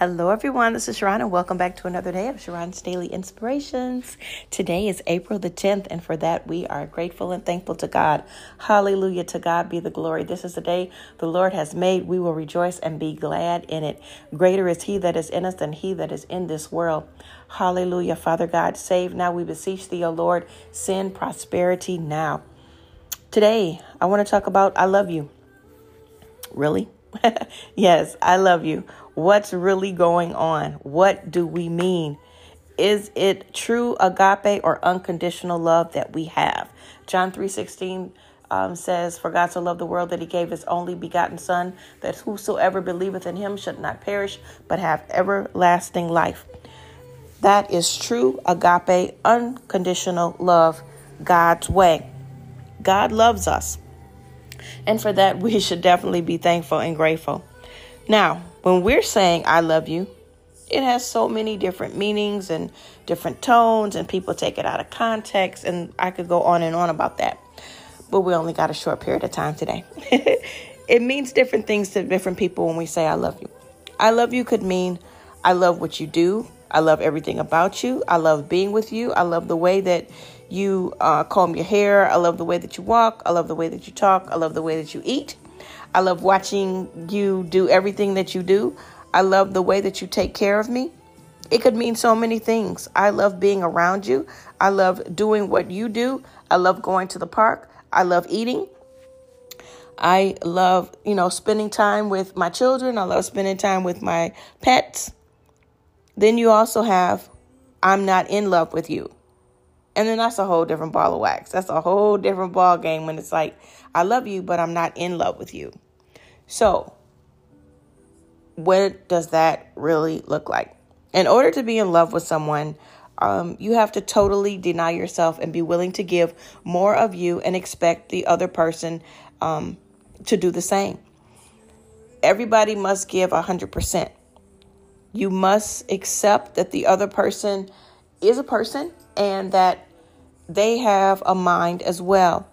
Hello, everyone. This is Sharon, and welcome back to another day of Sharon's Daily Inspirations. Today is April the 10th, and for that, we are grateful and thankful to God. Hallelujah. To God be the glory. This is the day the Lord has made. We will rejoice and be glad in it. Greater is He that is in us than He that is in this world. Hallelujah. Father God, save now. We beseech Thee, O Lord. Send prosperity now. Today, I want to talk about I love you. Really? yes, I love you. What's really going on? What do we mean? Is it true agape or unconditional love that we have? John 3:16 um, says, For God so loved the world that he gave his only begotten Son, that whosoever believeth in him should not perish, but have everlasting life. That is true agape, unconditional love, God's way. God loves us. And for that, we should definitely be thankful and grateful. Now, when we're saying, I love you, it has so many different meanings and different tones, and people take it out of context. And I could go on and on about that. But we only got a short period of time today. it means different things to different people when we say, I love you. I love you could mean, I love what you do. I love everything about you. I love being with you. I love the way that you uh, comb your hair. I love the way that you walk. I love the way that you talk. I love the way that you eat. I love watching you do everything that you do. I love the way that you take care of me. It could mean so many things. I love being around you. I love doing what you do. I love going to the park. I love eating. I love, you know, spending time with my children. I love spending time with my pets. Then you also have, I'm not in love with you. And then that's a whole different ball of wax. That's a whole different ball game when it's like, I love you, but I'm not in love with you. So, what does that really look like? In order to be in love with someone, um, you have to totally deny yourself and be willing to give more of you and expect the other person um, to do the same. Everybody must give 100%. You must accept that the other person is a person and that they have a mind as well.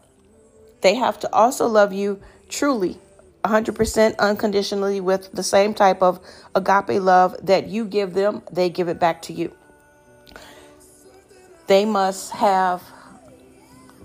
They have to also love you truly, 100% unconditionally, with the same type of agape love that you give them, they give it back to you. They must have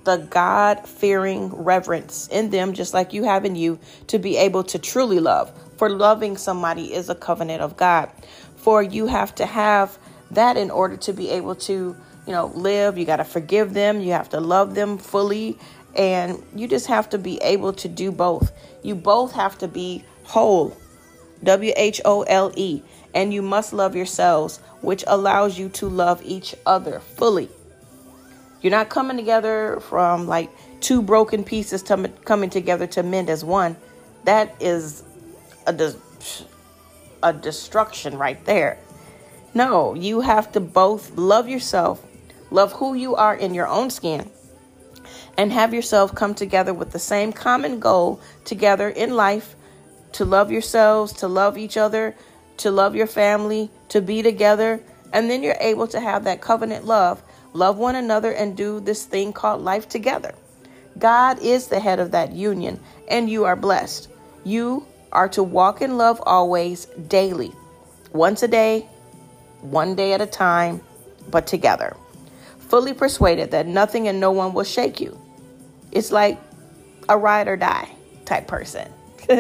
the God fearing reverence in them, just like you have in you, to be able to truly love. For loving somebody is a covenant of God. For you have to have that in order to be able to you know, live. You got to forgive them. You have to love them fully. And you just have to be able to do both. You both have to be whole. W H O L E. And you must love yourselves, which allows you to love each other fully. You're not coming together from like two broken pieces to, coming together to mend as one. That is a, de- a destruction right there. No, you have to both love yourself Love who you are in your own skin and have yourself come together with the same common goal together in life to love yourselves, to love each other, to love your family, to be together. And then you're able to have that covenant love, love one another, and do this thing called life together. God is the head of that union, and you are blessed. You are to walk in love always, daily, once a day, one day at a time, but together fully persuaded that nothing and no one will shake you. It's like a ride or die type person.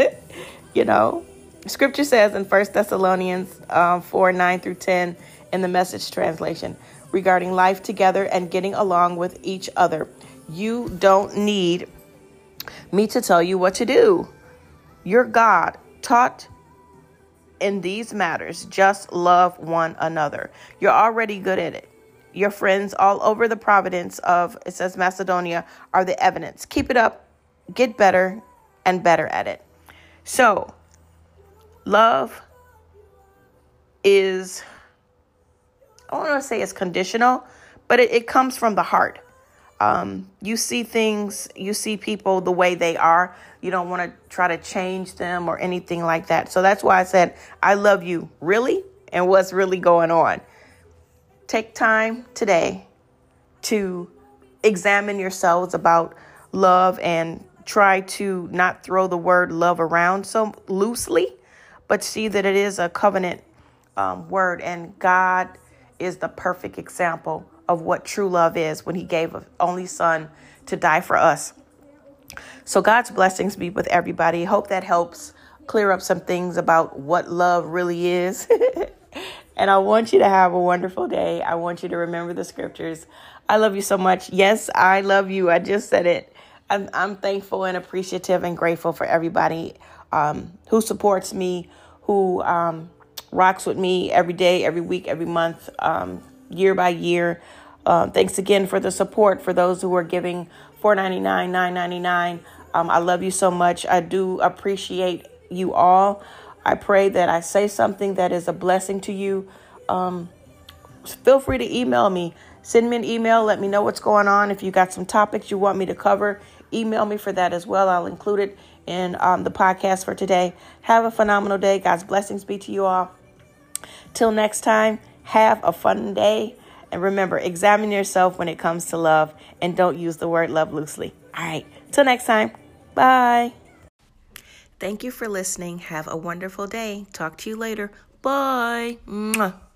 you know, scripture says in First Thessalonians um, 4 9 through 10 in the message translation regarding life together and getting along with each other. You don't need me to tell you what to do. You're God taught in these matters. Just love one another. You're already good at it. Your friends all over the province of, it says Macedonia, are the evidence. Keep it up, get better and better at it. So, love is, I don't want to say it's conditional, but it, it comes from the heart. Um, you see things, you see people the way they are. You don't want to try to change them or anything like that. So that's why I said, I love you, really, and what's really going on. Take time today to examine yourselves about love and try to not throw the word love around so loosely, but see that it is a covenant um, word, and God is the perfect example of what true love is when He gave His only Son to die for us. So, God's blessings be with everybody. Hope that helps clear up some things about what love really is. and I want you to have a wonderful day. I want you to remember the scriptures. I love you so much. Yes, I love you. I just said it. I'm, I'm thankful and appreciative and grateful for everybody um, who supports me, who um, rocks with me every day, every week, every month, um, year by year. Uh, thanks again for the support for those who are giving $4.99, $9.99. Um, I love you so much. I do appreciate you all. I pray that I say something that is a blessing to you. Um, feel free to email me. Send me an email. Let me know what's going on. If you got some topics you want me to cover, email me for that as well. I'll include it in um, the podcast for today. Have a phenomenal day. God's blessings be to you all. Till next time, have a fun day. And remember, examine yourself when it comes to love and don't use the word love loosely. All right. Till next time. Bye. Thank you for listening. Have a wonderful day. Talk to you later. Bye. Mwah.